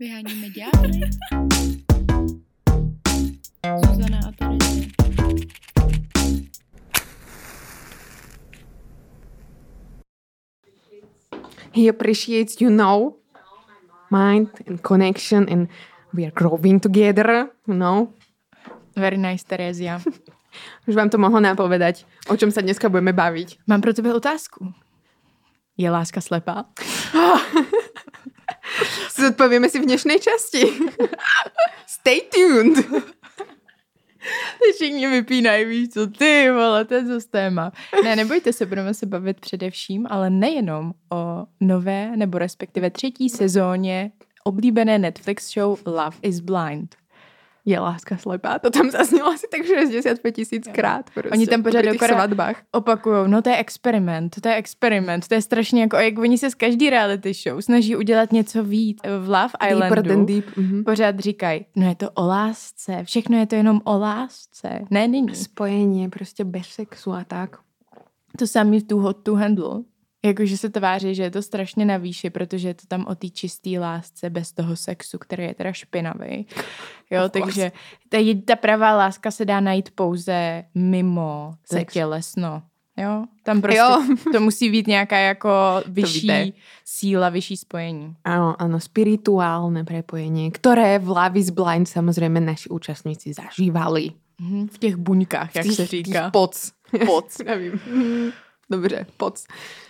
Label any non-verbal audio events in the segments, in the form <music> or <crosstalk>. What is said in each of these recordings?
Vyháníme ďábly. Zuzana a Terezie. He appreciates, you know, mind and connection and we are growing together, you know. Very nice, Terezia. <laughs> Už vám to mohlo napovedať, o čom sa dneska budeme baviť. Mám pro tebe otázku. Je láska slepá? <laughs> Zodpovieme si v dnešnej časti. Stay tuned. Teď všichni vypínají, víš co, ty vole, to je zase téma. Ne, nebojte se, budeme se bavit především, ale nejenom o nové, nebo respektive třetí sezóně oblíbené Netflix show Love is Blind. Je láska slepá, to tam zaznělo asi tak 65 tisíckrát. Prostě, Oni tam pořád svatbách. Opakujou, no to je experiment, to je experiment, to je strašně jako, jak oni se z každý reality show snaží udělat něco víc. V Love Deeper Islandu than deep. Mhm. pořád říkají, no je to o lásce, všechno je to jenom o lásce. Ne, není. Spojenie prostě bez sexu a tak. To samý v tu hot to handle. Jakože se tváří, že je to strašně na výši, protože je to tam o té čisté lásce bez toho sexu, který je teda špinavý. Jo, Of takže ta, ta pravá láska se dá najít pouze mimo. Sex. tělesno. Jo, tam prostě Jo. to musí být nějaká jako <laughs> vyšší síla, vyšší spojení. Áno, áno, spirituálne prepojenie, ktoré v Love is Blind samozrejme naši účastníci zažívali. Mhm, V těch buňkách, jak Tých- se tých říká. Poc. <laughs> Poc. Nevím. Dobře, poc.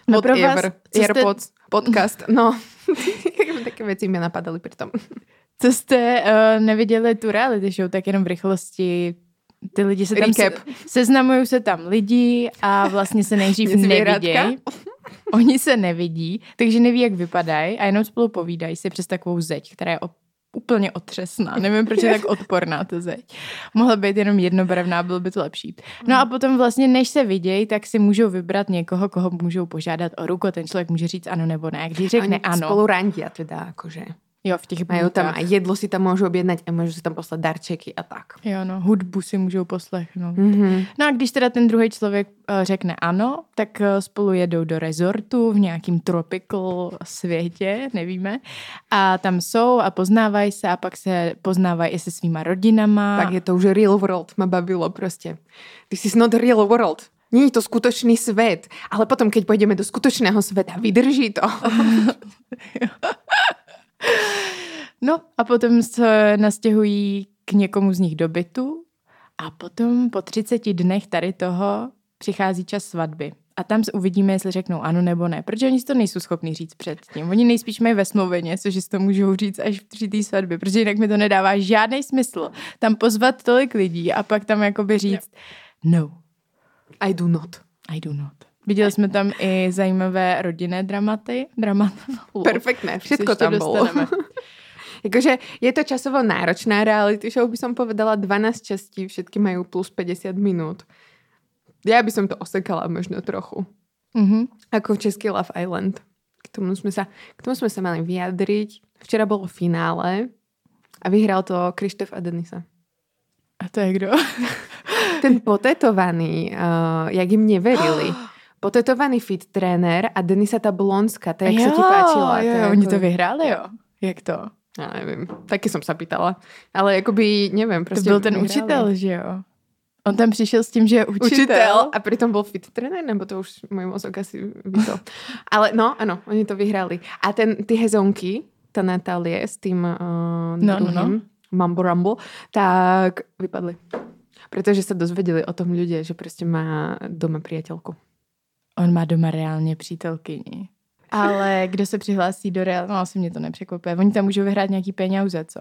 No pro Whatever. vás, co jste- Airpods, podcast. No, <laughs> také věci mě napadaly při tom. Co jste uh, neviděli tu reality show, tak jenom v rychlosti ty lidi se tam se, seznamují se tam lidi a vlastně se nejdřív <laughs> nevidějí. Oni se nevidí, takže neví, jak vypadají a jenom spolu povídají si přes takovou zeď, která je úplně otřesná. Nevím, proč je tak <laughs> odporná ta zeď. Mohla být jenom jednobarevná, bylo by to lepší. No a potom vlastně, než se vidějí, tak si můžou vybrat někoho, koho můžou požádat o ruku. Ten člověk může říct ano nebo ne. Když řekne Oni ano, spolu randia teda, akože. Jo, v těch Majú tam aj jedlo si tam môžu objednať a môžu si tam poslať darčeky a tak. Jo, no, hudbu si můžou poslechnout. Mm-hmm. No a když teda ten druhý člověk uh, řekne ano, tak uh, spolu jedou do rezortu v nějakým tropical světě, nevíme. A tam jsou a poznávají se a pak se poznávají i se svýma rodinama. Tak je to už real world, ma bavilo prostě. This is not real world. Není to skutočný svet, ale potom, keď pôjdeme do skutočného sveta, vydrží to. <laughs> No a potom se nastěhují k někomu z nich do bytu a potom po 30 dnech tady toho přichází čas svatby. A tam se uvidíme, jestli řeknou ano nebo ne, protože oni si to nejsou schopni říct předtím. Oni nejspíš mají ve smlouvě něco, že si to můžou říct až při té svatbě, protože jinak mi to nedává žádný smysl. Tam pozvat tolik lidí a pak tam jakoby říct no, I do not. I do not. Viděli jsme tam i zajímavé rodinné dramaty. Dramat. Perfektné, všetko Ještě tam dostaneme. <laughs> Jakože je to časovo náročná reality show, by som povedala 12 častí, všetky majú plus 50 minút. Ja by som to osekala možno trochu. Mhm. Ako v Český Love Island. K tomu sme sa, k tomu sme sa mali vyjadriť. Včera bolo finále a vyhral to Krištof a Denisa. A to je kdo? Ten potetovaný, uh, jak im neverili. <gasps> <gasps> <gasps> Potetovaný fit tréner a Denisa ta blonská, to jak sa ti páčila. Jo, to jo, oni to vyhráli, jo. Jak to? Já nevím, taky jsem se pýtala. Ale jakoby, nevím, To prostě byl ten vyhráli. učitel, že jo? On tam přišel s tím, že je učitel. Učitel. A přitom byl fit trenér, nebo to už můj mozog asi vypil. Ale no, ano, oni to vyhrali. A ten, ty hezonky, ta Natálie s tím uh, No, no, druhým, no. Mambo Rumble, tak vypadli. Protože se dozvěděli o tom lidé, že prostě má doma priateľku. On má doma reálně přítelkyni. Ale kdo se přihlásí do reál, no asi mě to nepřekvapuje. Oni tam můžou vyhrát nějaký peněze, co?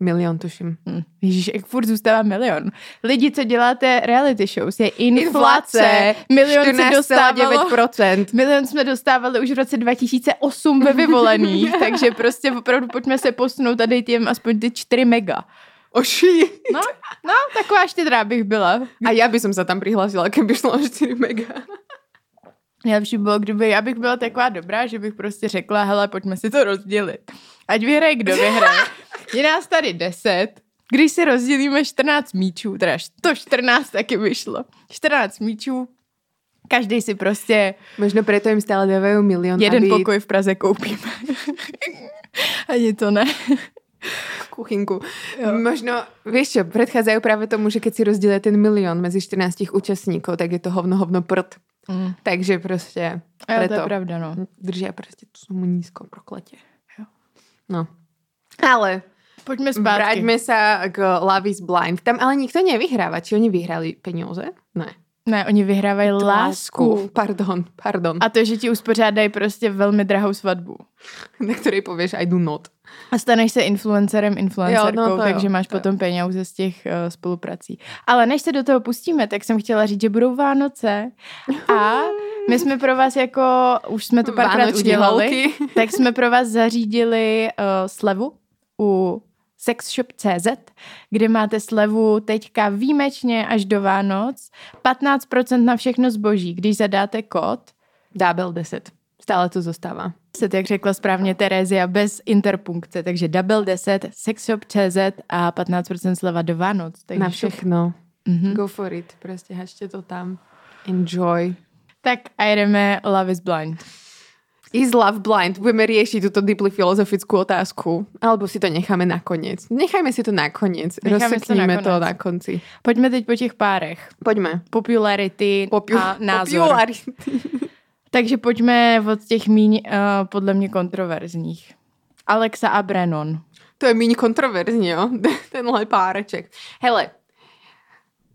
Milion tuším. Hm. Ježíš, jak furt zůstává milion. Lidi, co děláte reality shows, je inflace. Inflace. Milion se dostávalo. 14,9%. Milion jsme dostávali už v roce 2008 ve vyvolených, <laughs> takže prostě opravdu pojďme se posunout a dejte jim aspoň ty 4 mega. Oší. No, no, taková štědrá bych byla. A já by som sa tam prihlásila, keby šlo o 4 mega. Nejlepší bylo, kdyby já bych byla taková dobrá, že bych prostě řekla, hele, pojďme si to rozdělit. Ať vyhraje, kdo vyhraje. <laughs> Je nás tady 10, když si rozdělíme 14 míčů, teda to 14 taky vyšlo. 14 míčů, každý si prostě Možno preto im stále dávajú milión, jeden aby... pokoj v Praze koupíme. <laughs> Ani to ne. Kuchynku. Jo. Možno, vieš čo, predchádzajú práve tomu, že keď si rozdělí ten milión mezi 14 účastníkov, tak je to hovno, hovno prd. Mm. Takže prostě jo, to je pravda, no. Držia prostě tu sumu nízko, prokletě. Jo. No. Ale Poďme zpátky. Vráťme sa k Love is Blind. Tam ale nikto nevyhráva. Či oni vyhrali peniaze? Ne. Ne, oni vyhrávají lásku. lásku. Pardon, pardon. A to, že ti uspořádají prostě velmi drahou svatbu. Na který pověš I do not. A staneš se influencerem, influencerkou, jo, no takže jo, máš to potom peníze z těch uh, spoluprací. Ale než se do toho pustíme, tak jsem chtěla říct, že budou Vánoce a my jsme pro vás jako, už jsme to párkrát udělali, tak jsme pro vás zařídili uh, slevu u sexshop.cz, kde máte slevu teďka výjimečně až do Vánoc, 15% na všechno zboží, když zadáte kód Double 10. Stále to zůstává. Jak řekla správně Terezia, bez interpunkce, takže double 10, sexshop.cz a 15% sleva do Vánoc. Takže na všechno. Mm-hmm. Go for it, prostě hačte to tam. Enjoy. Tak a jedeme Love is Blind. Is love blind? Budeme riešiť túto deeply filozofickú otázku? Alebo si to necháme nakoniec? Nechajme si to nakoniec. Necháme Rozsekníme to, to na konci. Pojďme teď po těch párech. Pojďme. Popularity Popu- a názor. Popularity. <laughs> Takže pojďme od těch míň uh, podle mě kontroverzních. Alexa a Brennon. To je míň kontroverzní, jo? <laughs> Tenhle páreček. Hele,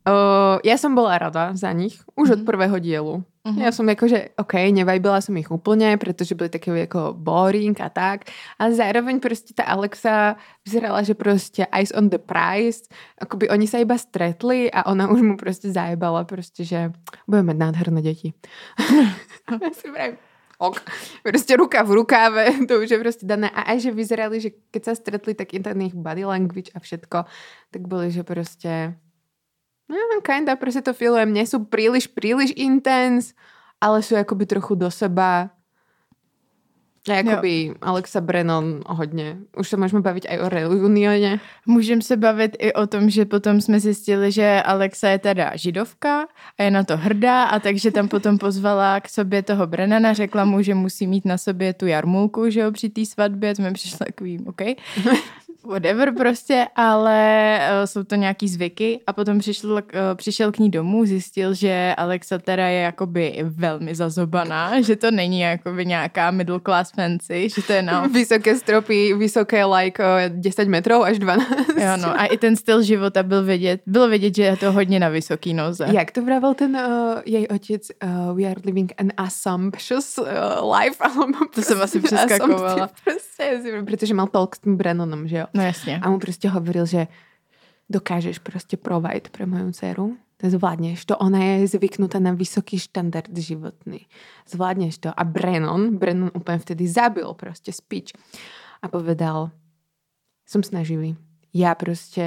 uh, ja som bola rada za nich už mm-hmm. od mhm. prvého dielu. Uh-huh. Ja som akože, OK, nevajbila som ich úplne, pretože boli také ako boring a tak. A zároveň proste tá Alexa vyzerala, že proste eyes on the prize. Akoby oni sa iba stretli a ona už mu proste zajebala proste, že budeme mať nádherné deti. <laughs> ok. Proste ruka v rukáve, <laughs> to už je proste dané. A aj, že vyzerali, že keď sa stretli, tak ten ich body language a všetko, tak boli, že proste kinda, proste to filujem. Nie sú príliš, príliš intense, ale sú akoby trochu do seba. A jakoby jo. Alexa Brennan hodně. Už se můžeme bavit i o reunione. Můžeme se bavit i o tom, že potom jsme zjistili, že Alexa je teda židovka a je na to hrdá a takže tam potom pozvala k sobě toho Brennana, řekla mu, že musí mít na sobě tu jarmulku, že jo, při té svatbě, to mi přišlo takový, OK. <laughs> whatever prostě, ale uh, jsou to nějaký zvyky a potom přišel, uh, přišel k ní domů, zjistil, že Alexa teda je jakoby velmi zazobaná, že to není jakoby nějaká middle class fancy, že to je na... <laughs> Vysoké stropy, vysoké like uh, 10 metrů až 12. Jo no a i ten styl života byl vidět, bylo vidět, že je to hodně na vysoký noze. Jak to pravil ten uh, její otec, uh, we are living an assumptious uh, life, <laughs> to jsem asi <laughs> přeskakovala. Prostě, protože mal talk s tím Brennonem, že jo? No jasně. A mu prostě hovoril, že dokážeš prostě provide pre moju dceru. Zvládneš to. Ona je zvyknutá na vysoký štandard životný. Zvládneš to. A Brennon, Brennon úplně vtedy zabil prostě speech. A povedal, som snaživý. Ja prostě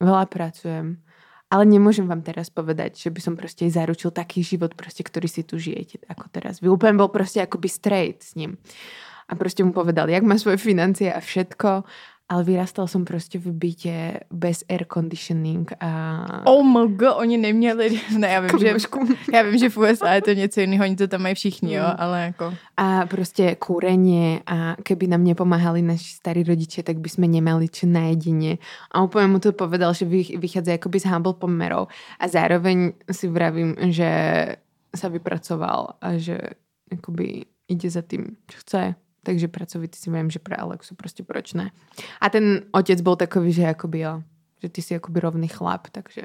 veľa pracujem, ale nemôžem vám teraz povedať, že by som prostě zaručil taký život, prostě, ktorý si tu žijete, ako teraz. Vy úplne bol prostě akoby straight s ním. A prostě mu povedal, jak má svoje financie a všetko ale vyrastal jsem prostě v bytě bez air conditioning a... Oh my god, oni neměli, <laughs> ne, já vím, že, já vím, že v USA je to něco jiného, oni to tam mají všichni, jo, mm. ale jako... A prostě kúrenie a keby nám nepomáhali naši starí rodiče, tak by jsme nemali čo na jedině. A úplně mu to povedal, že vychádza jakoby z humble pomerov a zároveň si vravím, že sa vypracoval a že jakoby ide za tým, čo chce takže pracovitý si viem, že pre Alexu prostě proč ne. A ten otec byl takový, že jakoby jo, že ty si jakoby rovný chlap, takže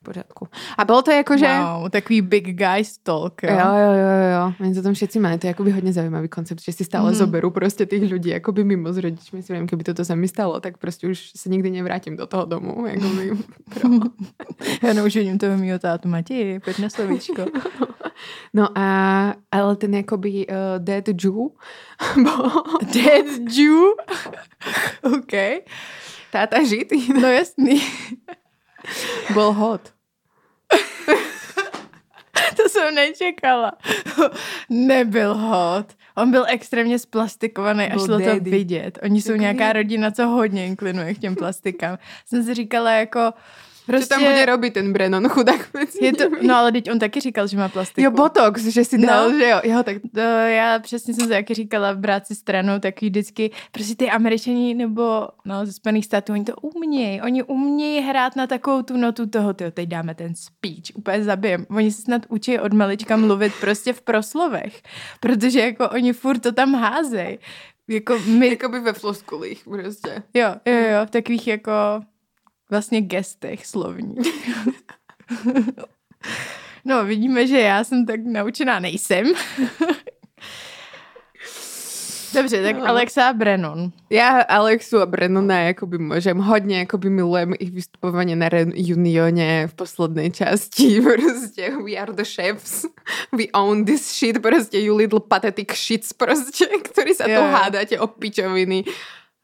v pořádku. A bylo to jako, že... Wow, takový big guy talk, jo? Jo, jo, jo, jo. Oni to tam všetci mají, to je jakoby hodně zajímavý koncept, že si stále mm. zoberu prostě těch lidí jakoby mimo s rodičmi. Si vím, kdyby toto se mi stalo, tak prostě už se nikdy nevrátím do toho domu. Jakoby, <laughs> Já naučím toho mýho tátu Matěji, pojď na slovíčko. <laughs> No a, ale ten jakoby uh, dead Jew <laughs> bo... Dead Jew? <laughs> OK. Táta žid? No jasný. Byl hot. <laughs> to jsem nečekala. Nebyl hot. On byl extrémně splastikovaný a šlo daddy. to vidět. Oni jsou nějaká rodina, co hodně inklinuje k těm plastikám. Jsem si říkala jako, Prostě... Co tam bude robiť ten Brennon, chudák <laughs> je to, No ale teď on taky říkal, že má plastiku. Jo, botox, že si dal, no. že jo. jo tak... to, já přesně jsem to taky říkala, brát si stranou, taky vždycky, prostě ty američani nebo no, ze Spojených států, oni to umějí. Oni umějí hrát na takovou tu notu toho, tyjo, teď dáme ten speech, úplně zabijem. Oni se snad učí od malička mluvit prostě v proslovech, protože jako oni furt to tam házejí. Jako my... Jakoby ve floskulích prostě. Jo, jo, jo, v takových jako vlastně gestech slovních. no, vidíme, že já jsem tak naučená nejsem. Dobře, tak no. Alexa a Brennon. Já Alexu a Brennona jakoby můžem hodně jakoby milujem ich vystupování na Unione v poslednej části. <laughs> Prostě we are the chefs. We own this shit. Prostě you little pathetic shits prostě, <laughs> který se tu hádáte o pičoviny.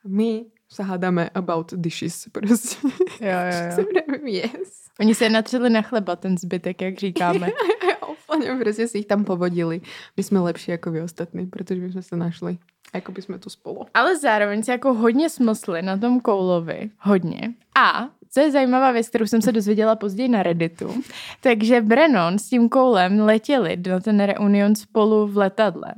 My se hádáme about dishes prostě. Jo, jo, jo. <laughs> yes. Oni se natřeli na chleba ten zbytek, jak říkáme. <laughs> Úplně prostě si jich tam povodili. My jsme lepší jako vy ostatní, protože my jsme se našli. Jako by jsme tu spolu. Ale zároveň se jako hodně smysli na tom Koulovi. Hodně. A co je zajímavá věc, kterou jsem se dozvěděla později na Redditu, takže Brennon s tím Koulem letěli na ten reunion spolu v letadle.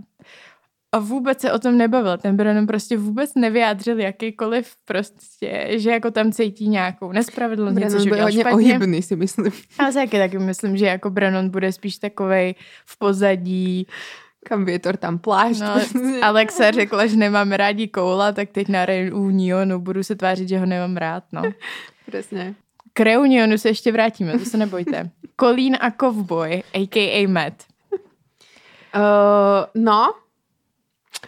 A vůbec se o tom nebavil. Ten Brennan prostě vůbec nevyjádřil jakýkoliv prostě, že jako tam cítí nějakou nespravedlnost, něco, že hodně špatně. ohybný, si myslím. Já si taky, taky myslím, že jako Brennan bude spíš takovej v pozadí, kam větor, tam plášť. No, Alexa řekla, že nemám rádi koula, tak teď na reunionu budu se tvářit, že ho nemám rád, no. Přesně. K reunionu se ještě vrátíme, to se nebojte. Kolín a Kovboj, a.k.a. Matt. Uh, no,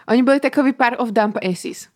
oni byli takový part of dump aces.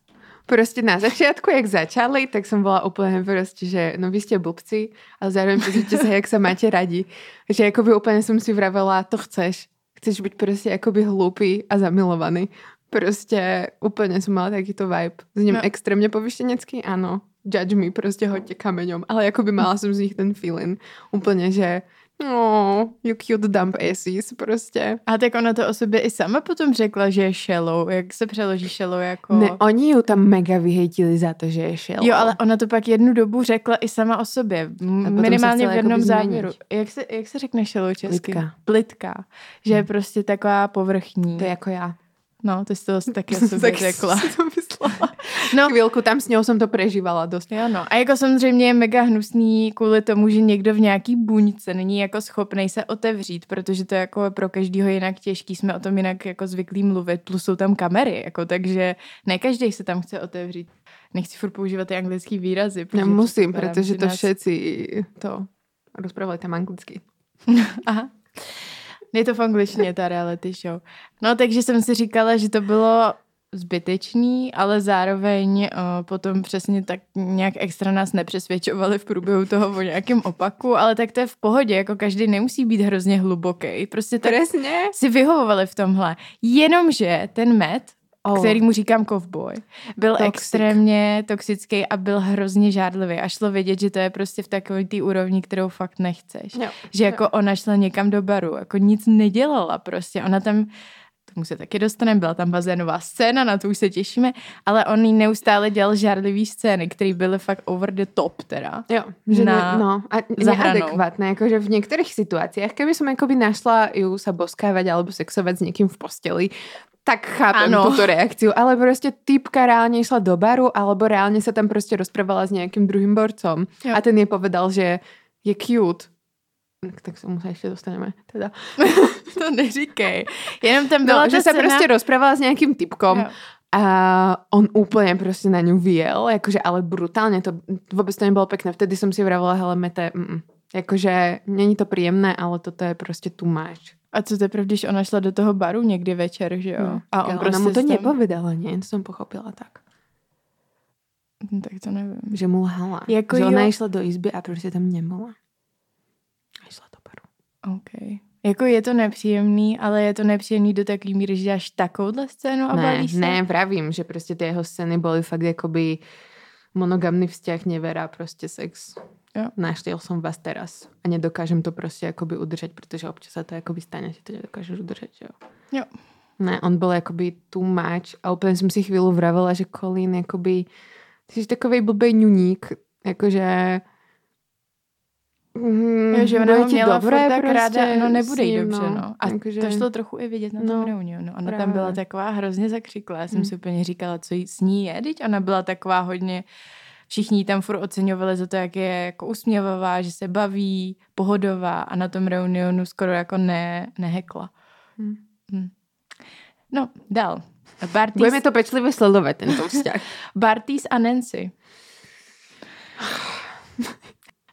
Prostě na začátku, jak začali, tak jsem byla úplně prostě, že no vy jste blbci, ale zároveň pozrite se, jak se máte radi. Že jako by úplně jsem si vravela, to chceš, chceš být prostě jakoby hloupý a zamilovaný. Prostě úplně jsem mala takýto vibe. Z něm no. extrémně povyštěnecký, ano. Judge me, prostě hoďte kameňom. Ale jakoby mala jsem z nich ten feeling. Úplně, že No, you cute dump aces, prostě. A tak ona to o sobě i sama potom řekla, že je shallow. Jak se přeloží shallow jako... Ne, oni ji tam mega vyhejtili za to, že je shallow. Jo, ale ona to pak jednu dobu řekla i sama o sobě. Minimálně v jednom závěru. Jak se, jak se řekne shallow česky? Plitka. Plitka. Že je hmm. prostě taková povrchní. To je jako já. No, ty jsi to taky o <laughs> sobě řekla. <laughs> to <laughs> No. Chvilku tam s ňou jsem to prežívala dost. Jo, no. A jako samozřejmě je mega hnusný kvůli tomu, že někdo v nějaký buňce není jako schopný se otevřít, protože to je jako pro každýho jinak těžký, jsme o tom jinak jako zvyklí mluvit, plus jsou tam kamery, jako, takže ne každý se tam chce otevřít. Nechci furt používat ty anglické výrazy. Nemusím, protože to všetci to rozprávali tam anglicky. <laughs> Aha. Je to v angličtině, ta reality show. No, takže jsem si říkala, že to bylo zbytečný, ale zároveň uh, potom přesně tak nějak extra nás nepřesvědčovali v průběhu toho o nějakém opaku, ale tak to je v pohodě, jako každý nemusí být hrozně hluboký. Prostě tak Presně. si vyhovovali v tomhle. Jenomže ten med, oh. který mu říkám kovboj, byl Toxic. extrémně toxický a byl hrozně žádlivý a šlo vidět, že to je prostě v takové té úrovni, kterou fakt nechceš. Jo. Že jako jo. ona šla někam do baru, jako nic nedělala prostě. Ona tam tomu se taky dostaneme, byla tam bazénová scéna, na to už se těšíme, ale on jí neustále dělal žárlivý scény, které byly fakt over the top teda. Jo, že na, ne, no, a neadekvátne, jakože v některých situacích, keby som jakoby našla ju sa boskávať alebo sexovať s někým v posteli, tak chápem ano. túto reakciu, ale prostě typka reálně šla do baru, alebo reálně se tam prostě rozprávala s nějakým druhým borcom jo. a ten je povedal, že je cute tak se mu ještě dostaneme. Teda. <laughs> to neříkej. Jenom tam byla no, že se prostě rozprávala s nějakým typkom jo. a on úplně prostě na ňu vyjel, jakože ale brutálně, to vůbec to nebylo pekné. Vtedy jsem si vravila, hele, mete, mm, jakože není to příjemné, ale toto je prostě tu máš. A co teprve, když ona šla do toho baru někdy večer, že jo? No, a on prostě ona mu to tam... nepovedala, ne? To jsem pochopila tak. Hm, tak to nevím. Že mu lhala. Jako že jo. ona šla do izby a prostě tam nemohla. OK. Jako je to nepříjemný, ale je to nepříjemný do takové míry, že dáš takovouhle scénu a ne, balíš se? Ne, pravím, že prostě ty jeho scény byly fakt jakoby monogamný vzťah, nevera, prostě sex. Jo. Naštěl jsem vás teraz a nedokážem to prostě jakoby udržet, protože občas se to jakoby stane, že to nedokážeš udržet, jo. Jo. Ne, on byl jakoby too much a úplně jsem si chvíli vravila, že Colin jakoby, ty jsi takový blbý ňuník, jakože Mm, Jo, že ona ho měla dobré furt tak prostě ráda, no nebude jí dobře, no. A Jakože- to šlo trochu i vidět na tom No, reunionu. Ona tam právě. byla taková hrozně zakřiklá. Já jsem Hmm. si úplně říkala, co jí s ní je, teď ona byla taková hodně, všichni tam furt oceňovali za to, jak je jako usměvavá, že se baví, pohodová a na tom reunionu skoro jako ne, nehekla. Hmm. Hm. No, dál. Bartýs, Budeme to pečlivě sledovat, tento vzťah. <laughs> Bartýs a Nancy. <laughs>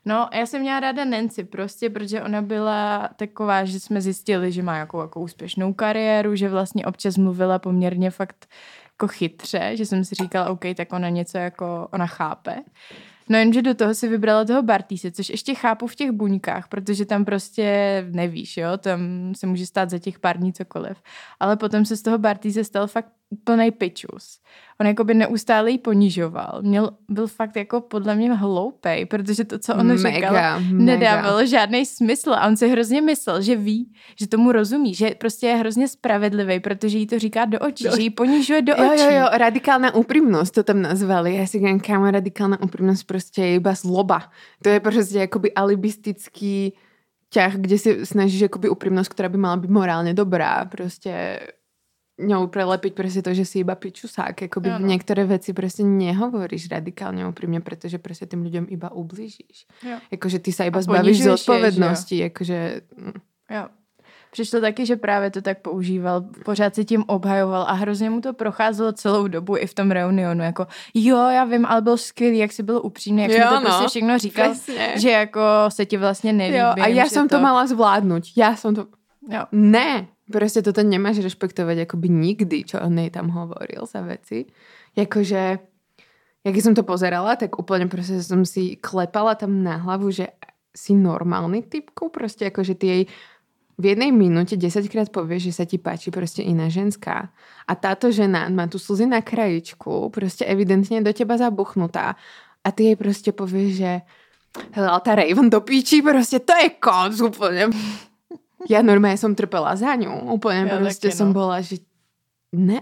No, já jsem měla ráda Nancy prostě, protože ona byla taková, že jsme zjistili, že má jako, jako úspěšnou kariéru, že vlastně občas mluvila poměrně fakt jako chytře, že jsem si říkala, OK, tak ona něco jako, ona chápe. No jenže do toho si vybrala toho Bartýse, což ještě chápu v těch buňkách, protože tam prostě nevíš, jo, tam se může stát za těch pár dní cokoliv. Ale potom se z toho Bartýse stal fakt úplnej pičus. On jako by neustále jí ponižoval. Měl, byl fakt jako podle mě hloupej, protože to, co on Mega, říkal, mega. nedávalo žádný smysl a on si hrozně myslel, že ví, že tomu rozumí, že prostě je hrozně spravedlivý, protože jí to říká do očí, Do- že jí ponižuje do Jo, očí. jo, jo, radikálna úprimnosť to tam nazvali. Ja si říkám, kámo, radikálna úprimnosť prostě je iba zloba. To je prostě jakoby alibistický ťah, kde si snažíš jakoby úprimnosť, která by mala být morálně dobrá. Prostě ňou prelepiť prostě to, že si iba pičusák. Jakoby Ano. některé věci prostě nehovoríš radikálně úprimně, protože prostě tým ľuďom iba ublížíš. Jo. Jakože ty sa iba A zbavíš z je, odpovednosti. Jakože, mm, Jo. Přišlo taky, že právě to tak používal, pořád si tím obhajoval a hrozně mu to procházelo celou dobu i v tom reunionu, jako jo, já vím, ale byl skvělý, jak jsi byl upřímný, jak jsi Jo, mi to no. prostě všechno říkal, Přesně. že jako se ti vlastně nelíbím. jo, a já jsem to... mala zvládnuť. Já jsem to... Jo. Ne, prostě toto nemáš rešpektovať akoby nikdy, čo on jej tam hovoril za veci. Jakože, jak som to pozerala, tak úplne prostě som si klepala tam na hlavu, že si normálny typku, prostě akože ty jej v jednej minúte desaťkrát povieš, že sa ti páči prostě iná ženská. A táto žena má tu slzy na krajičku, prostě evidentně do teba zabuchnutá. A ty jej prostě povieš, že hele, tá Raven do píči, prostě to je konc úplne. Ja normálne som trpela za ňu. Úplne Ja prostě taky, no. bola, že ne,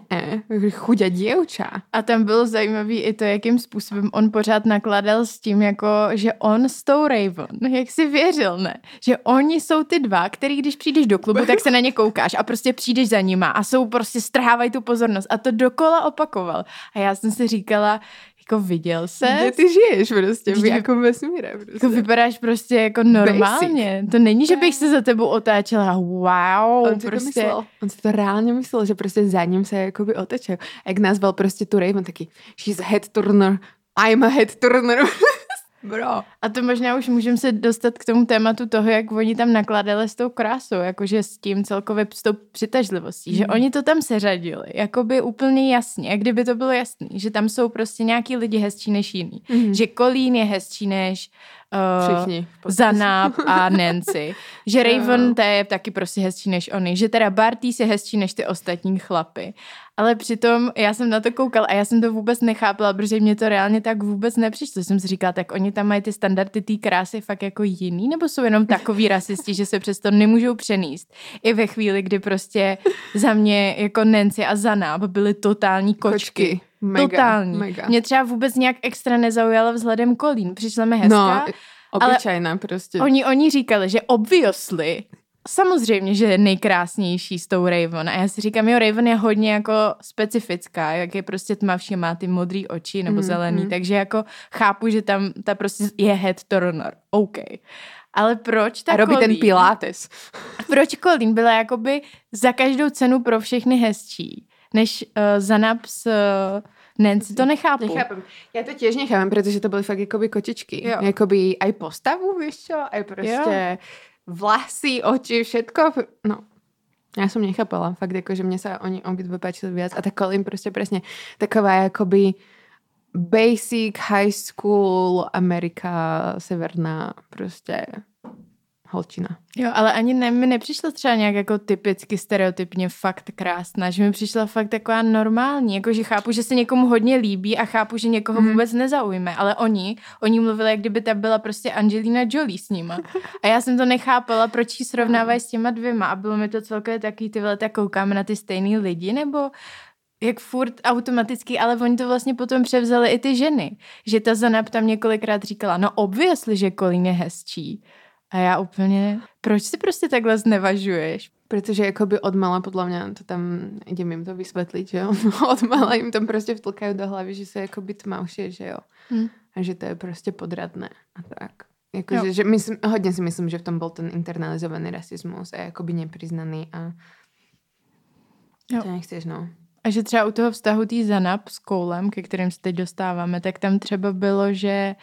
chuďa dievča. A tam bylo zajímavý i to, jakým způsobem on pořád nakládal s tím, jako, že on s tou Raven, jak si věřil, ne? Že oni jsou ty dva, který když přijdeš do klubu, tak se na ně koukáš a prostě přijdeš za nima a jsou prostě strhávají tu pozornost a to dokola opakoval. A já jsem si říkala, jako viděl se? Kde ty žiješ prostě, v jakom vesmíre Jako prostě. vypadáš prostě jako normálně. To není, že bych se za tebou otáčela. Wow, On si to prostě. myslel. On si to reálně myslel, že prostě za ním se jakoby otečel. A jak nazval prostě tu Raven, taky she's a head turner, I'm a head turner. <laughs> Bro. A to možná už můžeme se dostat k tomu tématu toho, jak oni tam nakládali s tou krásou, jakože s tím celkově s tou přitažlivostí, že Mhm. oni to tam seřadili, jakoby úplně jasně, jak kdyby to bylo jasný, že tam jsou prostě nějaký lidi hezčí než jiný. Mhm. Že Colleen je hezčí než uh, Všichni. Zanab a <laughs> Nancy. Že Raven Jo. ta je taky prostě hezčí než oni. Že teda Bartýs je hezčí než ty ostatní chlapy. Ale přitom já jsem na to koukal a já jsem to vůbec nechápala, protože mě to reálně tak vůbec nepřišlo. Jsem si říkala, tak oni tam mají ty standardy té krásy fakt jako jiný, nebo jsou jenom takový rasisti, že se přesto nemůžou přenést. I ve chvíli, kdy prostě za mě jako Nancy a Zanab byly totální kočky. Kočky. Mega, Totální. mega. Mě třeba vůbec nějak extra nezaujala vzhledem Kolín. Přišla mi hezká. No, obyčajná prostě. Oni, oni říkali, že obviously, samozřejmě, že je nejkrásnější s tou Raven. A já si říkám, jo, Raven je hodně jako specifická, jak je prostě tmavší, má ty modrý oči nebo Mm, zelený, mm. takže jako chápu, že tam ta prostě je head turner. OK. Ale proč ta a robí ten Colleen- pilates. <laughs> Proč Colleen byla jakoby za každou cenu pro všechny hezčí, než uh, Zanab s uh, Nancy, to nechápu. Nechápem. Já to tiež nechápem, protože to byly fakt jakoby kočičky. Jo. Jakoby aj postavu, víš čo? Aj prostě vlasy, oči, všetko. No, já jsem nechápala. Fakt jako, že mně se oni obidve páčili viac. A ta Colin prostě přesně taková jakoby basic high school Amerika severná prostě holčina. Jo, ale ani ne, mi nepřišla třeba nějak jako typicky stereotypně fakt krásná, že mi přišla fakt taková normální, jako že chápu, že se někomu hodně líbí a chápu, že někoho Mhm. vůbec nezaujme, ale oni, oni mluvili, jak kdyby ta byla prostě Angelina Jolie s nima. A já jsem to nechápala, proč ji srovnávají s těma dvěma a bylo mi to celkově takový, ty vole, tak koukáme na ty stejný lidi, nebo jak furt automaticky, ale oni to vlastně potom převzali i ty ženy. Že ta Zanab tam několikrát říkala, no obviously, že Colleen je hezčí. A já úplně, proč si prostě takhle znevažuješ? Protože jakoby odmala podle mě to tam, idem jim to vysvětlit, že jo. <laughs> odmala jim tam prostě vtlkají do hlavy, že se jakoby tmavšie, že jo. Hmm. A že to je prostě podradné a tak. Jakože, že myslím, hodně si myslím, že v tom byl ten internalizovaný rasismus a jakoby nepriznaný a jo. to nechceš, no. A že třeba u toho vztahu tý Zanab s Koulem, ke kterým se teď dostáváme, tak tam třeba bylo, že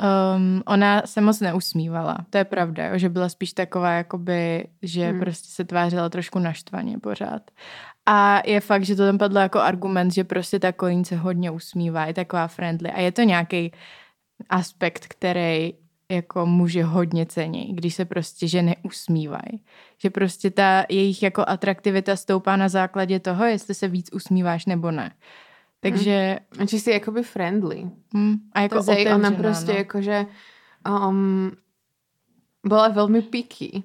um, ona se moc neusmívala. To je pravda, jo? že byla spíš taková, jakoby, že hmm. prostě se tvářila trošku naštvaně pořád. A je fakt, že to tam padlo jako argument, že prostě ta Colleen se hodně usmívá, je taková friendly. A je to nějaký aspekt, který jako muži hodně cení, když se prostě ženy usmívají. Že prostě ta jejich jako atraktivita stoupá na základě toho, jestli se víc usmíváš nebo ne. Takže... Mm. Či jsi jakoby friendly. Mm. A jako to ona prostě no. jakože um, byla velmi picky.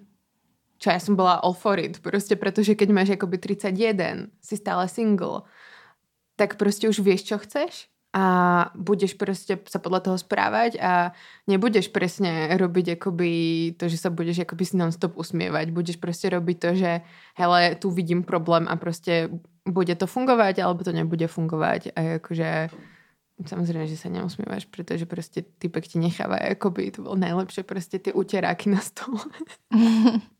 Čo ja som bola all for it, prostě protože keď máš jakoby 31, si stále single, tak prostě už vieš, čo chceš a budeš prostě sa podľa toho správať a nebudeš presne robiť akoby to, že sa budeš akoby si non-stop usmievať. Budeš prostě robiť to, že hele, tu vidím problém a prostě bude to fungovať, alebo to nebude fungovať. A jakože Samozrejme, že sa neusmievaš, pretože prostě typek ti necháva, akoby to bolo najlepšie, prostě ty uteráky na stole. <laughs>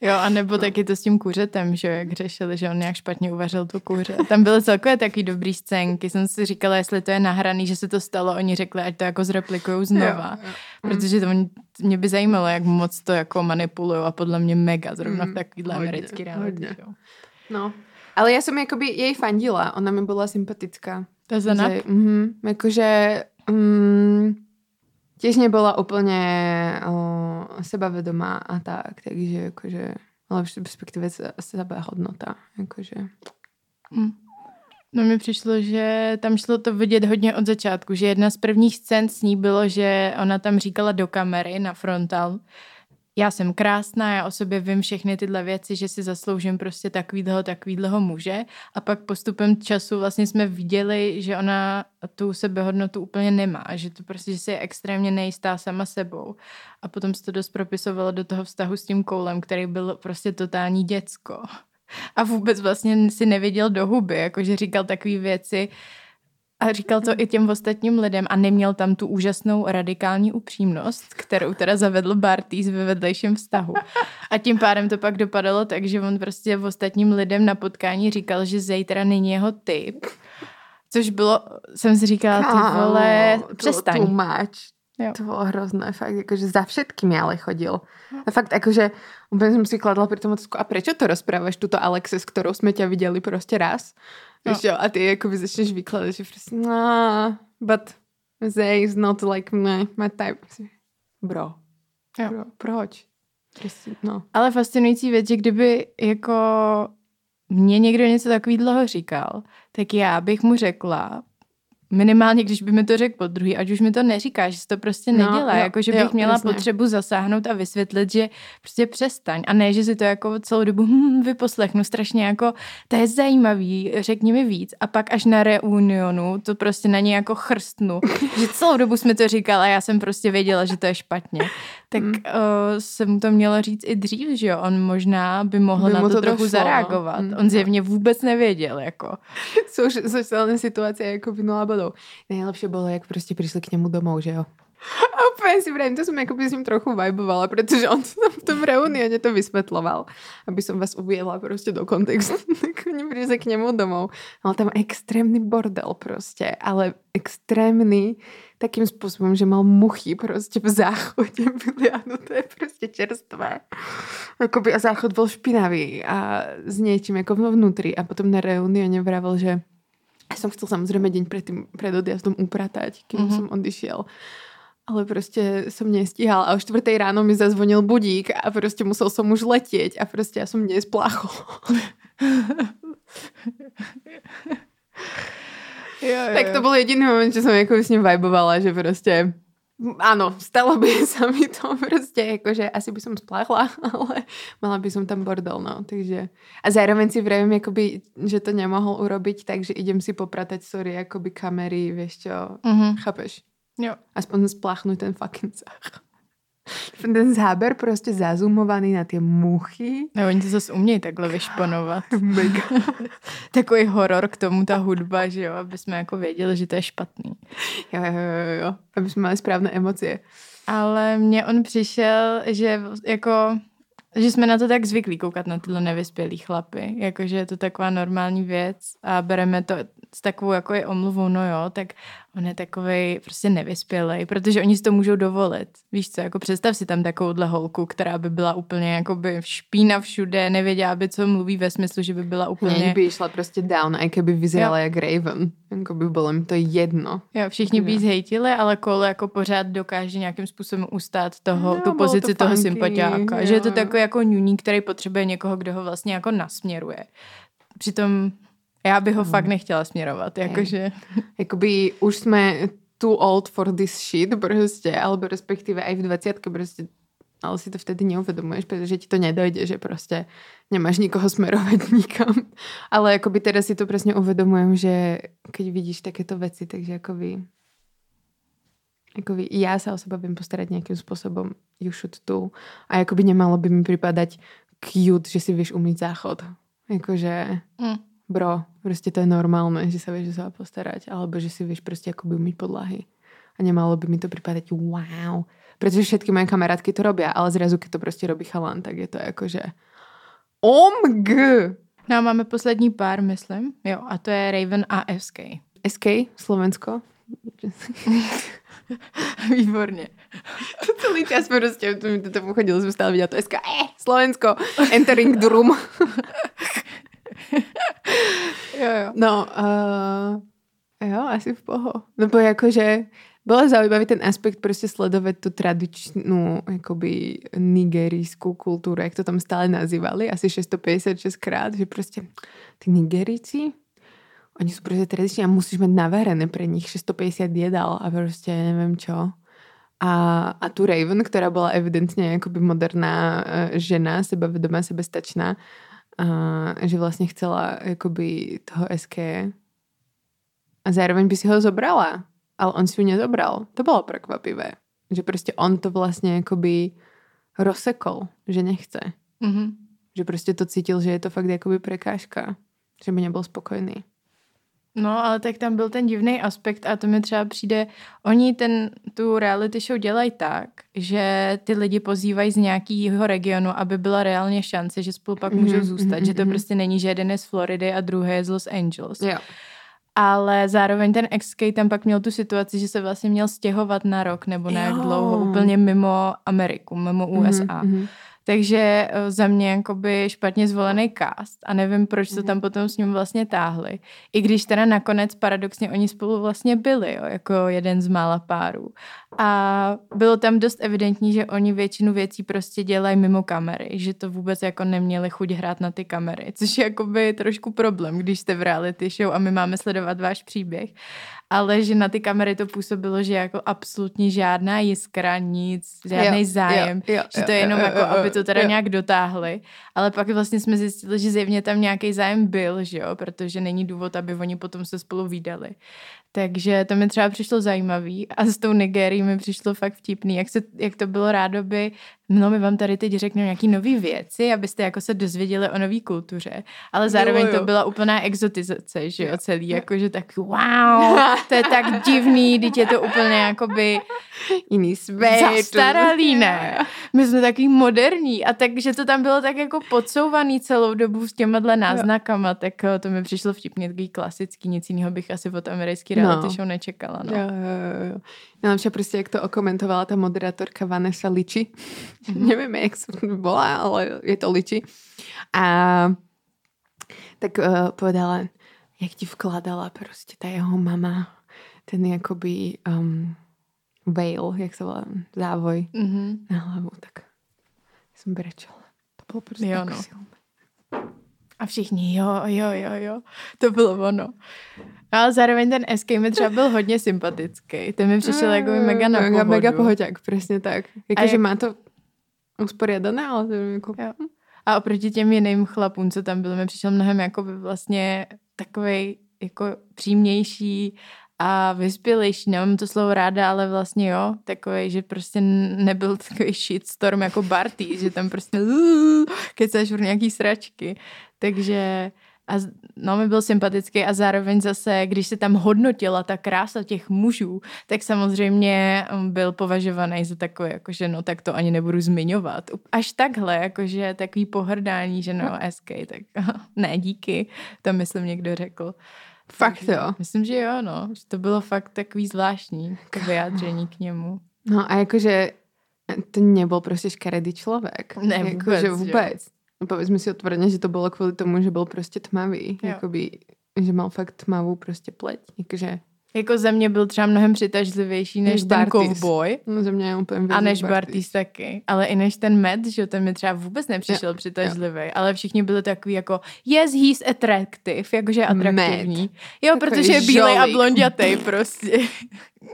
Jo, a nebo taky to s tím kuřetem, že jak řešili, že on nějak špatně uvařil tu kuře. Tam byly celkově taky dobrý scénky. Jsem si říkala, jestli to je nahraný, že se to stalo. Oni řekli, ať to jako zreplikují znova. Jo, jo. Protože to mě by zajímalo, jak moc to jako manipulují a podle mě mega zrovna mm, v takovýhle hodně, americký reality. No, ale já jsem jakoby jej fandila. Ona mi byla sympatická. To je? Mhm, jakože... Mm, tiež nebola úplne o, sebavedomá a tak, takže akože, ale v respektíve seba hodnota, akože. Mm. No mi přišlo, že tam šlo to vidět hodně od začátku, že jedna z prvních scén s ní bylo, že ona tam říkala do kamery na frontal, já jsem krásná, já o sobě vím všechny tyhle věci, že si zasloužím prostě takovýhleho, takovýhleho muže. A pak postupem času vlastně jsme viděli, že ona tu sebehodnotu úplně nemá, že to prostě, že si je extrémně nejistá sama sebou. A potom se to dost propisovalo do toho vztahu s tím koulem, který byl prostě totální děcko. A vůbec vlastně si nevěděl do huby, jakože říkal takové věci, a říkal to i těm ostatním lidem a neměl tam tu úžasnou radikální upřímnost, kterou teda zavedl Bartýs ve vedlejším vztahu. A tím pádem to pak dopadalo tak, že on prostě v ostatním lidem na potkání říkal, že zítra není jeho typ. Což bylo, jsem si říkala, ty vole, přestaň. To, Jo. To bylo hrozné, fakt, jakože za všetkými ale chodil. A fakt, jakože úplně jsem si kladla pri tom otázku, a prečo to rozprávaš, tuto Alexe, s kterou jsme tě viděli prostě raz? Víš jo, a ty jakoby začneš vykladat, že prostě, no, but Zay is not like my, my type. Bro. Jo. Bro, proč? Prostě, no. Ale fascinující věc, že kdyby jako mě někdo něco takového říkal, tak já bych mu řekla, minimálně, když by mi to řekl po druhý, ať už mi to neříká, že se to prostě no, nedělá, no, jako že bych jo, měla jasně. potřebu zasáhnout a vysvětlit, že prostě přestaň. A ne, že si to jako celou dobu hm, vyposlechnu strašně jako, to je zajímavý, řekni mi víc. A pak až na reunionu to prostě na ně jako chrstnu, že celou dobu jsme to říkala a já jsem prostě věděla, že to je špatně. Tak mm. uh, se mu to mělo říct i dřív, že jo, on možná by mohl by na to, to trochu došlo. zareagovat. Mm. On zjevně vůbec nevěděl, jako. Jsou sociální situace jako vynula bodou. Nejlepší bylo, jak prostě přišli k němu domů, že jo. A úplně si vrajím, to jsem jako by s ním trochu vibovala, protože on tam v tom reunioně to vysvětloval, aby som vás uviedla prostě do kontextu. <laughs> tak oni přišli k němu domů. Mal tam extrémny bordel prostě, ale extrémny takým způsobem, že mal muchy prostě v záchodě byly, ano, to je prostě čerstvé. Jakoby a záchod byl špinavý a s něčím jako vnútri a potom na reunioně vravil, že ja som chcel samozrejme deň pred, tým, pred odjazdom upratať, kým mm-hmm. som odišiel. Ale prostě som nestíhal a o čtvrtej ráno mi zazvonil budík a prostě musel som už letieť a prostě ja som nespláchol. jo, jo, jo. Tak to byl jediný moment, že som jako s ním vibovala, že prostě Áno, stalo by sa mi to proste, akože asi by som spláchla, <laughs> ale mala by som tam bordel, no, takže a zároveň si vravím, akoby, že to nemohol urobiť, takže idem si popratať, sorry, akoby kamery, vieš čo, mm-hmm. chápeš? Jo. Aspoň spláchnuť ten fucking zach. Ten záber prostě zazumovaný na ty muchy. No, oni to zase umějí takhle vyšponovat. <laughs> Takový horor k tomu, ta hudba, že jo, aby jsme jako věděli, že to je špatný. Jo, jo, jo, jo. aby jsme měli správné emoce. Ale mně on přišel, že jako že jsme na to tak zvyklí koukat na tyhle nevyspělý chlapy, jakože je to taková normální věc a bereme to s takovou jako je omluvou, no jo, tak on je takový prostě nevyspělej, protože oni si to můžou dovolit. Víš co, jako představ si tam takovouhle holku, která by byla úplně jakoby špína všude, nevěděla by, co mluví ve smyslu, že by byla úplně... Ne, by šla prostě down, i kdyby vyzerala jak Raven. Jako by bylo mi to jedno. Jo, všichni by zhejtili, ale Cole jako pořád dokáže nějakým způsobem ustát toho, no, tu pozici to toho sympatiáka. Jo. Že je to takový jako ňuní, který potřebuje někoho, kdo ho vlastně jako nasměruje. Přitom já bych ho mm. fakt nechtěla směrovat, jakože... <laughs> Jakoby už jsme too old for this shit prostě, alebo respektíve aj v 20 prostě ale si to vtedy neuvedomuješ, protože ti to nedojde, že prostě nemáš nikoho smerovat <laughs> nikam. Ale jakoby teda si to přesně uvedomujem, že keď vidíš takéto věci, takže jakoby jakoby já se o seba vím postarat nějakým způsobem, you should too. A jakoby nemalo by mi připadat cute, že si víš umít záchod. Jakože... Mm bro, prostě to je normálne, že sa vieš za postarať, alebo že si vieš prostě akoby umýť podlahy. A nemalo by mi to připadat wow. Protože všetky moje kamarátky to robia, ale zrazu, keď to prostě robí chalan, tak je to jako, že OMG! No a máme poslední pár, myslím. Jo, a to je Raven a SK. SK, Slovensko. <laughs> Výborně. To celý čas prostě, to mi to pochodilo, jsem stále viděla to SK, eh, Slovensko, entering the room. <laughs> No, uh, jo, asi v poho. Nebo jakože bylo zaujímavý ten aspekt prostě sledovat tu tradičnou jakoby nigerijskou kulturu, jak to tam stále nazývali, asi 656 krát, že prostě ty Nigerijci, oni jsou prostě tradiční a musíš mít navarené pre nich 650 jedal a prostě nevím čo. A, a tu Raven, která byla evidentně jakoby moderná uh, žena, sebavedomá, sebestačná, a že vlastně chcela jakoby toho SK a zároveň by si ho zobrala, ale on si ho nezobral. To bylo prekvapivé, že prostě on to vlastně jakoby rozsekol, že nechce. Mm-hmm. Že prostě to cítil, že je to fakt jakoby prekážka, že by nebyl spokojný. No, ale tak tam byl ten divný aspekt a to mi třeba přijde, oni ten, tu reality show dělají tak, že ty lidi pozývají z nějakého regionu, aby byla reálně šance, že spolu pak můžou mm-hmm, zůstat, mm-hmm. že to mhm. prostě není, že jeden je z Floridy a druhý je z Los Angeles. Jo. Ale zároveň ten XK tam pak měl tu situaci, že se vlastně měl stěhovat na rok nebo na jak dlouho úplně mimo Ameriku, mimo USA. Mm-hmm. Takže eh, za mě jakoby špatně zvolený cast a nevím, proč to mhm. tam potom s ním vlastně táhli. I když teda nakonec paradoxně oni spolu vlastně byli, jo, jako jeden z mála párů. A bylo tam dost evidentní, že oni většinu věcí prostě dělají mimo kamery, že to vůbec jako neměli chuť hrát na ty kamery, což je jakoby trošku problém, když jste v reality show a my máme sledovat váš příběh ale že na ty kamery to působilo, že jako absolutně žádná jiskra, nic, žádný jo, zájem, jo, jo, že to je jenom jo, jako, jo, aby to teda jo. nějak dotáhli. Ale pak vlastně jsme zjistili, že zjevně tam nějaký zájem byl, že jo, protože není důvod, aby oni potom se spolu výdali. Takže to mi třeba přišlo zajímavý a s tou Nigerií mi přišlo fakt vtipný, jak, se, jak to bylo rádoby no my vám tady teď řekneme nějaký nový věci, abyste jako se dozvěděli o nové kultuře, ale zároveň jo, jo. to byla úplná exotizace, že jo, celý, jakože tak wow, to je tak divný, teď je to úplně jakoby jiný svět. Zastaralý, ne? My jsme taky moderní a takže to tam bylo tak jako podsouvaný celou dobu s těma náznakama, tak eh, to mi přišlo vtipně takový klasický, nic jiného bych asi od americký reality no. show nečekala, no. Jo, jo, jo. Najlepšia prostě, jak to okomentovala ta moderátorka Vanessa Liči. Mm-hmm. <laughs> Neviem, jak sa volá, ale je to Liči. A tak uh, povedala, jak ti vkladala prostě ta jeho mama ten jakoby um, veil, jak se volá, závoj mm-hmm. na hlavu, tak jsem brečela. To bylo prostě jo, tak no. silné. A všichni, jo, jo, jo, jo. To bylo ono. Ale zároveň ten SK mi třeba byl hodně sympatický. Ten mi přišel jako mega na pohodu. Mega pohodák, přesně tak. Jakože jak... má to usporiadané, ale to jako... Jo. A oproti těm jiným chlapům, co tam byli, mi přišel mnohem jako by vlastně takový jako přímější a vyspělejší, nemám to slovo ráda, ale vlastně jo, takový, že prostě nebyl takový shitstorm jako Barty, že tam prostě <laughs> kecáš v nějaký sračky. Takže a no, mi byl sympatický a zároveň zase, když se tam hodnotila ta krása těch mužů, tak samozřejmě um, byl považovaný za takový, jakože no tak to ani nebudu zmiňovat. Až takhle, jakože takový pohrdání, že no, <laughs> SK, tak <laughs> ne, díky, to myslím někdo řekl. Fakt jo? Myslím, že jo, no. Že to bylo fakt takový zvláštní to vyjádření k němu. No a jakože to nebyl prostě škaredý člověk. Ne, vůbec. Jakože vůbec. No povedzme si otvoreně, že to bylo kvůli tomu, že byl prostě tmavý. Jo. Jakoby, že mal fakt tmavou prostě pleť. Jakože jako ze mě byl třeba mnohem přitažlivější než, než ten kovboj. No ze mě je úplně A než Bartis taky. Ale i než ten Matt, že ten mi třeba vůbec nepřišel jo, přitažlivý. Jo. Ale všichni byli takový jako yes, he's attractive, jakože atraktivní. Matt. Jo, Takový protože je bílej a blondětej prostě.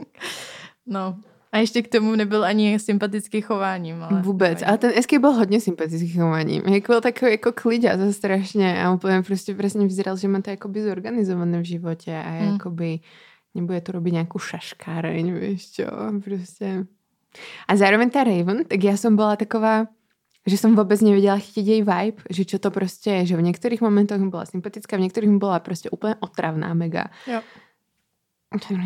<laughs> no. A ještě k tomu nebyl ani sympatický chováním. Ale Vůbec, ale ten Esky byl hodně sympatický chováním. Jak byl takový jako kliďa to strašně a úplně prostě přesně vyzeral, že má to jakoby zorganizované v životě a hmm. jakoby nebude to robiť nejakú šaškáreň, vieš čo, prostě. A zároveň ta Raven, tak já jsem byla taková, že jsem vůbec nevěděla chytit její vibe, že čo to prostě je, že v některých momentech byla sympatická, v některých byla prostě úplně otravná mega. Jo.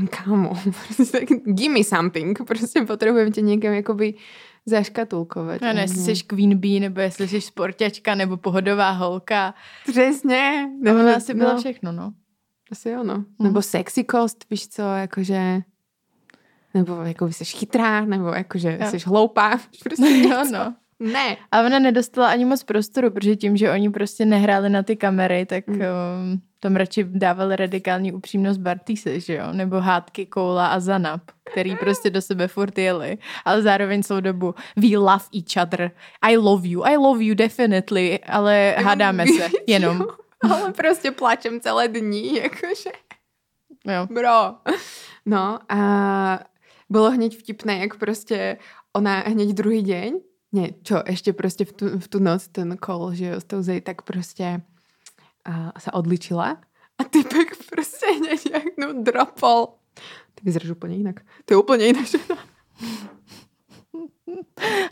Kámo, <laughs> prostě give me something, prostě potřebujeme tě někam jakoby zaškatulkovat. No, ne, jestli jsi queen bee, nebo jestli jsi sportačka, nebo pohodová holka. Přesně. Nebo ona asi byla no. všechno, no. Asi jo, no. Mm. Nebo sexy kost, víš co, jakože... Nebo jako jsi chytrá, nebo jakože jo. jsi hloupá. Prostě <laughs> jo, no. Ne. A ona nedostala ani moc prostoru, protože tím, že oni prostě nehráli na ty kamery, tak mm. um, tam radši dávali radikální upřímnost Bartise, že jo? Nebo hádky Koula a Zanap, který prostě do sebe furt jeli. Ale zároveň celou dobu we love each other. I love you, I love you definitely, ale hádáme se <laughs> jenom. ale prostě plačem celé dní, jakože. Jo. Bro. No a bylo hneď vtipné, jak prostě ona hneď druhý deň, ne, čo, ještě prostě v tu, v tu noc ten kol, že jo, s tou zej, tak prostě uh, se odličila a typek prostě <laughs> hneď jak no dropol. Ty vyzeraš úplně jinak. To je úplně jiná žena. <laughs>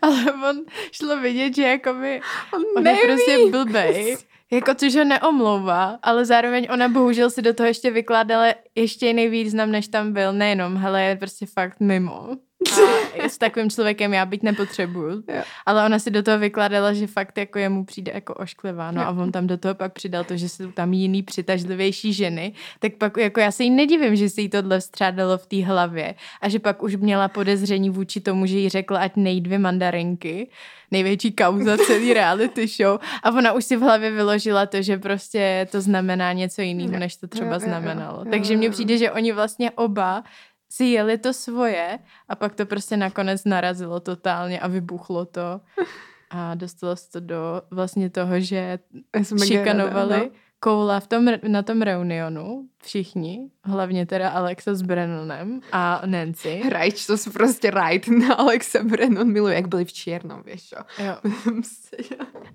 Ale on šlo vidět, že jakoby on, on je prostě blbej. Jako což ho neomlouvá, ale zároveň ona bohužel si do toho ještě vykládala ještě jiný význam, než tam byl. Nejenom, hele, je prostě fakt mimo. A s takovým člověkem já být nepotřebuju. Jo. Ale ona si do toho vykládala, že fakt jako jemu přijde jako ošklivá. No jo. a on tam do toho pak přidal to, že jsou tam jiný přitažlivější ženy. Tak pak jako já se jí nedivím, že si jí tohle vstřádalo v té hlavě. A že pak už měla podezření vůči tomu, že jí řekla, ať nejdvě mandarinky největší kauza celý reality show a ona už si v hlavě vyložila to, že prostě to znamená něco jiného, než to třeba znamenalo. Takže mně přijde, že oni vlastně oba si jeli to svoje a pak to prostě nakonec narazilo totálně a vybuchlo to. A dostalo se to do vlastně toho, že šikanovali no. Koula v tom, na tom reunionu, všichni, hlavně teda Alexa s Brennonem a Nancy. Rajč, to jsou prostě right <laughs> na Alexa Brennon miluje, jak byli v černom, víš čo. <laughs> Jo.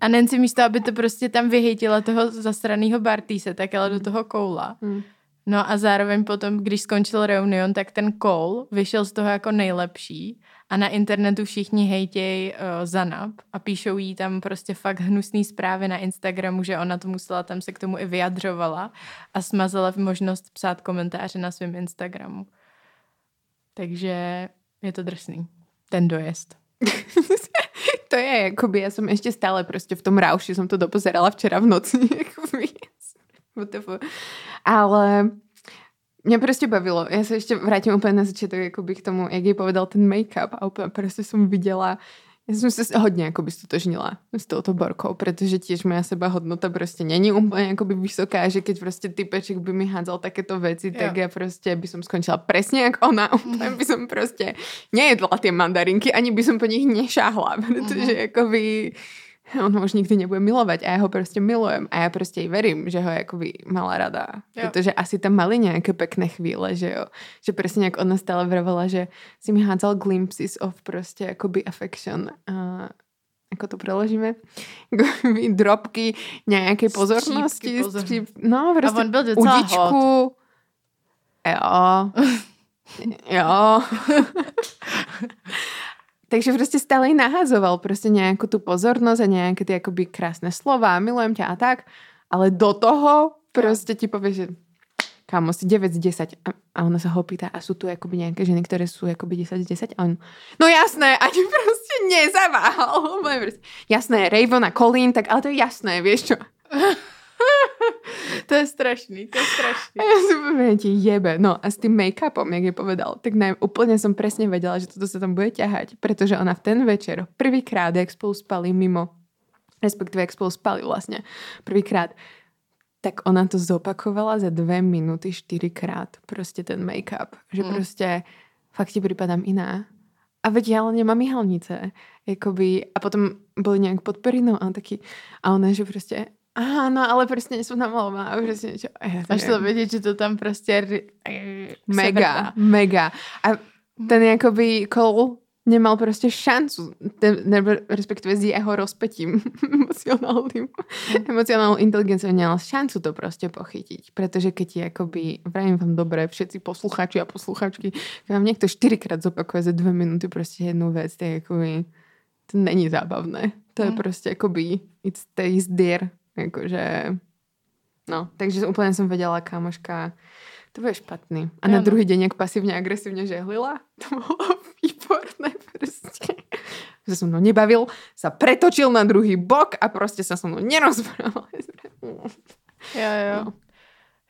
a Nancy místo, aby to prostě tam vyhejtila toho zasraného Bartise, tak ale do toho Koula. Hmm. No a zároveň potom, když skončil reunion, tak ten Cole vyšel z toho jako nejlepší a na internetu všichni hejtěj uh, Zanab a píšou jí tam prostě fakt hnusný zprávy na Instagramu, že ona to musela, tam se k tomu i vyjadřovala a smazala možnost psát komentáře na svém Instagramu. Takže je to drsný. Ten dojezd. <laughs> to je, jakoby, já jsem ještě stále prostě v tom rauši, jsem to dopozerala včera v noci, <laughs> jakoby. Ale mě prostě bavilo. Já se ještě vrátím úplně na začátek jakoby k tomu, jak jí povedal ten make-up a úplně prostě jsem viděla, já jsem se hodně jakoby stotožnila s touto borkou, protože tiež moja seba hodnota prostě není úplně jakoby vysoká, že keď prostě typeček by mi hádzal takéto věci, tak jo. já prostě by som skončila presne jak ona, <laughs> úplně by som prostě nejedla ty mandarinky, ani by som po nich nešáhla, <laughs> protože mm-hmm. jakoby <laughs> on ho už nikdy nebude milovat a já ho prostě milujem a já prostě i verím, že ho jakoby mala rada, jo. protože asi tam mali nějaké pekné chvíle, že jo, že přesně jak ona stále vravala, že si mi hádzal glimpses of prostě jakoby affection a jako to preložíme, drobky nějaké pozornosti, střípky pozor... no prostě a on byl docela udičku, hot. Jo. <laughs> jo. <laughs> Takže prostě stále nahazoval prostě nějakou tu pozornost a nějaké ty jakoby krásné slova, milujem tě a tak, ale do toho prostě ti povie, že kámo, si 9 z 10. A, a ona sa ho pýta, a sú tu jakoby nejaké ženy, ktoré sú jakoby 10 z 10? A on, no jasné, ani prostě nezaváhal. <laughs> jasné, Raven a Colin, tak ale to je jasné, vieš čo? <laughs> <laughs> to je strašný, to je strašný. A ja si poviem, ti jebe. No a s tým make-upom, jak je povedal, tak ne, úplne som presne vedela, že toto sa tam bude ťahať, pretože ona v ten večer, prvýkrát, jak spolu spali mimo, respektíve jak spolu spali vlastne, prvýkrát, tak ona to zopakovala za dve minúty štyrikrát. Prostě ten make-up. Že mm. prostě fakt ti připadám iná. A veď ja ale nemám ihalnice. Jakoby, a potom boli nejak pod perinou a taky, a ona, že prostě no, ale prostě nejsou namalovaná. A prostě niečo. Máš to vědět, že to tam prostě mega, mega. A ten jakoby Cole nemal prostě šancu, nebo respektive s jeho rozpetím <laughs> emocionálnym, mm. emocionálnou inteligenciou nemal šancu to prostě pochytiť. Protože keď je akoby, vravím vám dobre, všetci posluchači a posluchačky, keď vám niekto štyrikrát zopakuje za dve minúty prostě jednu vec, to je akoby, to není zábavné. To je mm. prostě akoby, it stays there. Jakože, no, takže úplně jsem věděla, kámoška, to bude špatný. A na druhý deň, jak pasívne agresívne žehlila, to bolo <laughs> výborné proste. Že som mnou nebavil, sa pretočil na druhý bok a prostě sa so mnou nerozprával. Jo, jo. No.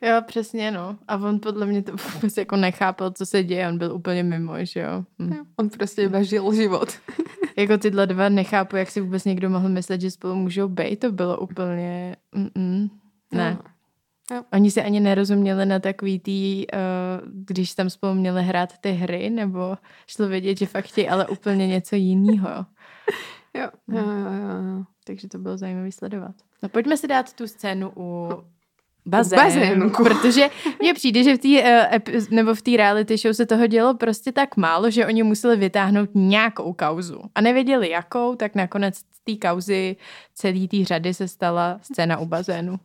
Jo, přesně, no. A on podle mě to <laughs> vůbec jako nechápal, co se děje. On byl úplně mimo, že jo. Hm. jo on prostě iba žil život. <laughs> jako tyhle dva nechápu, jak si vůbec někdo mohl myslet, že spolu můžou být. To bylo úplně... Mm-mm. Ne. No. Jo. Oni se ani nerozuměli na takový tý, uh, když tam spolu měli hrát ty hry, nebo šlo vědět, že fakt chtějí ale úplně něco jiného. Jo. Jo, jo, jo, jo. Takže to bylo zajímavé sledovat. No pojďme si dát tu scénu u bazénu, bazénu. <laughs> protože mně přijde, že v té uh, nebo v té reality show se toho dělo prostě tak málo, že oni museli vytáhnout nějakou kauzu a nevěděli jakou, tak nakonec z té kauzy celý té řady se stala scéna u bazénu.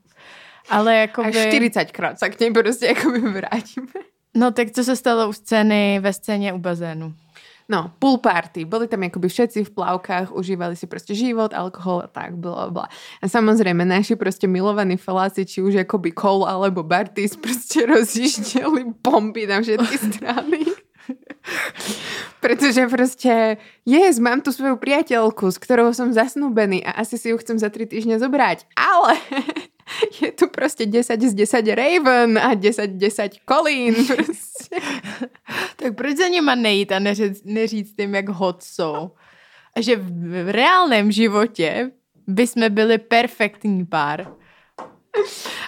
Ale jako Až 40krát se k něj prostě jakoby vrátíme. No tak co se stalo u scény ve scéně u bazénu? No, pool party. Boli tam jakoby všetci v plavkách, užívali si prostě život, alkohol a tak, bla, bla. A samozrejme, naši prostě milovaní feláci, či už jakoby Cole alebo Bartis, prostě <laughs> rozjížděli bomby na všetky <laughs> strany. Pretože prostě, yes, mám tu svoju priateľku, s ktorou som zasnúbený a asi si ju chcem za tri týždne zobrať, ale <laughs> je tu prostě 10 z 10 Raven a 10 10 Colin. <laughs> Prostě. tak proč za nima nejít a neříct, neříct jim, jak hot jsou? A že v, v reálném životě by jsme byli perfektní pár.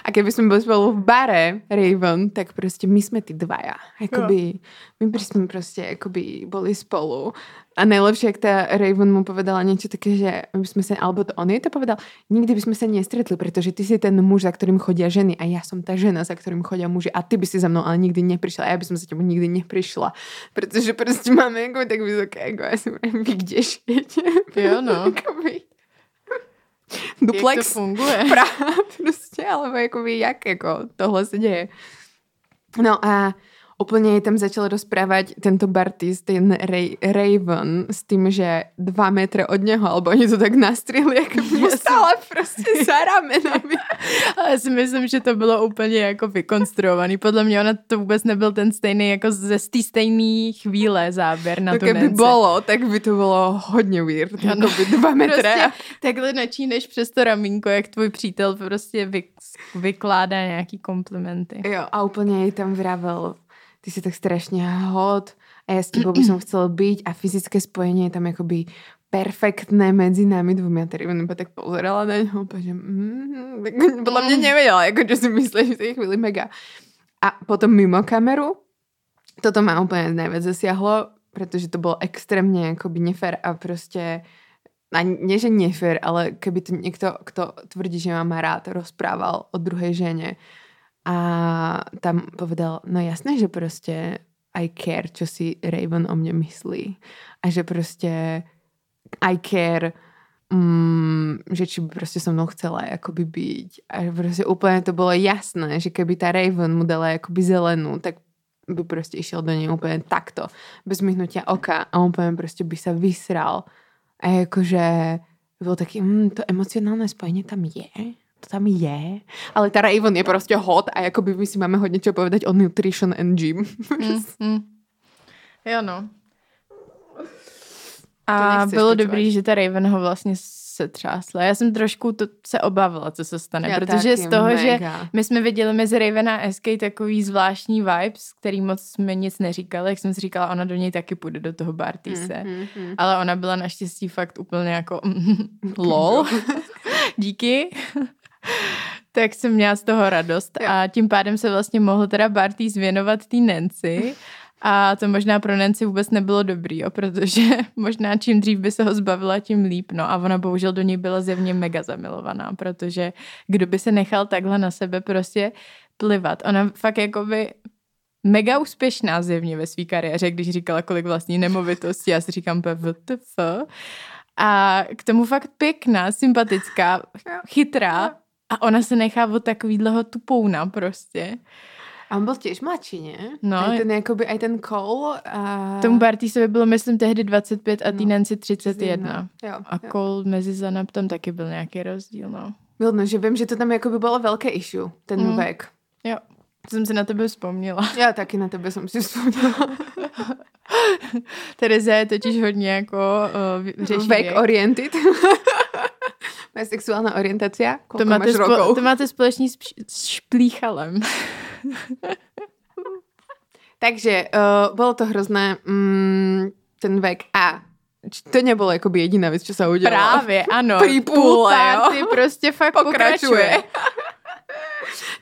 A keby sme spolu v bare Raven, tak prostě my sme tí dvaja. Jakoby, my by sme prostě jakoby boli spolu. A najlepšie, jak ta Raven mu povedala niečo také, že by sme sa, alebo to on jej to povedal, nikdy by sme sa nestretli, pretože ty si ten muž, za ktorým chodia ženy a ja som ta žena, za ktorým chodia muži a ty by si za mnou ale nikdy neprišla a ja by som za tebou nikdy neprišla. Pretože prostě máme jako tak vysoké ego. Ja si vy kde? Jo, no. <laughs> <laughs> duplex. Jak to funguje? <laughs> Praha prostě, alebo jakoby jak jako tohle se děje. No a úplně jej tam začal rozprávať tento Bartis, ten Ray, Raven s tým, že dva metry od něho, alebo oni to tak nastrihli, jako <laughs> mu stále prostě za ramenami. <laughs> Ale já si myslím, že to bylo úplně jako vykonstruovaný. Podle mě ona to vůbec nebyl ten stejný jako ze té stejné chvíle záběr na to by bylo, tak by to bylo hodně weird. Ano. Jako by dva <laughs> metry. Prostě takhle načíneš přes to ramínko, jak tvůj přítel prostě vy, vykládá nějaký komplimenty. Jo, a úplně jej tam vravel ty si tak strašně hot a já s tebou by som chcel byť a fyzické spojenie je tam jakoby perfektné mezi námi dvomi. A tady on tak pozerala na něho, že mm, tak <laughs> podle mě nevěděla, jako, že si myslí, že to je chvíli mega. A potom mimo kameru, toto má úplně nejvíc zasiahlo, protože to bylo extrémně jakoby nefér a prostě a nie, že nefér, ale keby to někdo, kdo tvrdí, že má rád, rozprával o druhé ženě, a tam povedal, no jasné, že prostě I care, čo si Raven o mne myslí. A že prostě I care, mm, že či by prostě so mnou chcela jakoby byť. A že prostě úplně to bylo jasné, že keby ta Raven mu dala jakoby zelenú, tak by prostě išiel do nej úplne takto, bez myhnutia oka a úplne prostě by sa vysral. A jakože bylo taky, mm, to emocionálne spojenie tam je, to tam je. Ale Tara Avon je prostě hot a jakoby my si máme hodně čo povedať o nutrition and gym. Mm, mm. Jo no. A bylo počúvať. dobrý, že ta Raven ho vlastně se třásla. Já jsem trošku to se obavila, co se stane, Já protože taky, z toho, mega. že my jsme viděli mezi Raven a SK takový zvláštní vibes, který moc jsme nic neříkali, jak jsem si říkala, ona do něj taky půjde do toho Bartise. Mm, mm, mm. Ale ona byla naštěstí fakt úplně jako <laughs> lol. <laughs> Díky. <laughs> tak jsem měla z toho radost a tím pádem se vlastně mohl teda Bartys věnovat té Nancy a to možná pro Nancy vůbec nebylo dobrý, jo, protože <laughs> možná čím dřív by se ho zbavila, tím líp. No a ona bohužel do něj byla zjevně mega zamilovaná, protože kdo by se nechal takhle na sebe prostě plivat. Ona fakt jakoby mega úspěšná zjevně ve své kariéře, když říkala, kolik vlastní nemovitosti, já si říkám, WTF. A k tomu fakt pěkná, sympatická, chytrá a ona se nechá od takovýhleho tupouna prostě. A on byl těž mladší, ne? No. Aj ten, jakoby, aj ten Cole. A... Tomu Bartisovi bylo, myslím, tehdy 25 a no. Nancy 31. Jo, a jo. Cole mezi Zanab tam taky byl nějaký rozdíl, no. Byl, no, že vím, že to tam jakoby bylo velké issue, ten mm. věk. Jo, to jsem si na tebe vzpomněla. <laughs> Já taky na tebe jsem si vzpomněla. Tereza je totiž hodně jako uh, řeší věk. oriented. Moje sexuální orientace? To máte, spo- to máte společný s, s šplíchalem. <laughs> Takže uh, bylo to hrozné, mm, ten vek a to nebylo jakoby jediná věc, co se udělalo. Právě, ano. Pri půle, jo. prostě fakt pokračuje. pokračuje. <laughs>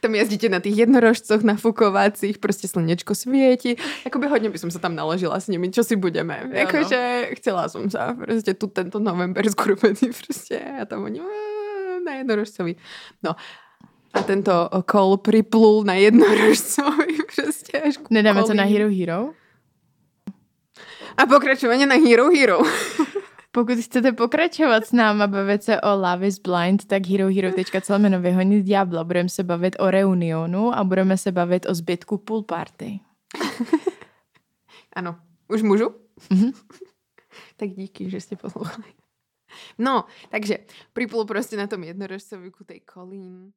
tam jezdíte na těch jednorožcoch nafukovacích, prostě slnečko světí. Jakoby hodně by som se tam naložila s nimi, čo si budeme. Jakože no. chcela som sa prostě tu tento november skrupený prostě a tam oni na jednorožcovi. No a tento kol priplul na jednorožcovi <laughs> prostě až Nedáme to na Hero Hero? A pokračování na Hero Hero. <laughs> Pokud chcete pokračovat s náma bavit se o Love is Blind, tak herohero.com vyhonit Diabla. Budeme se bavit o Reunionu a budeme se bavit o zbytku pool party. ano. Už můžu? Mm-hmm. <laughs> tak díky, že jste poslouchali. No, takže pripul prostě na tom jednorožcovi ku tej Colleen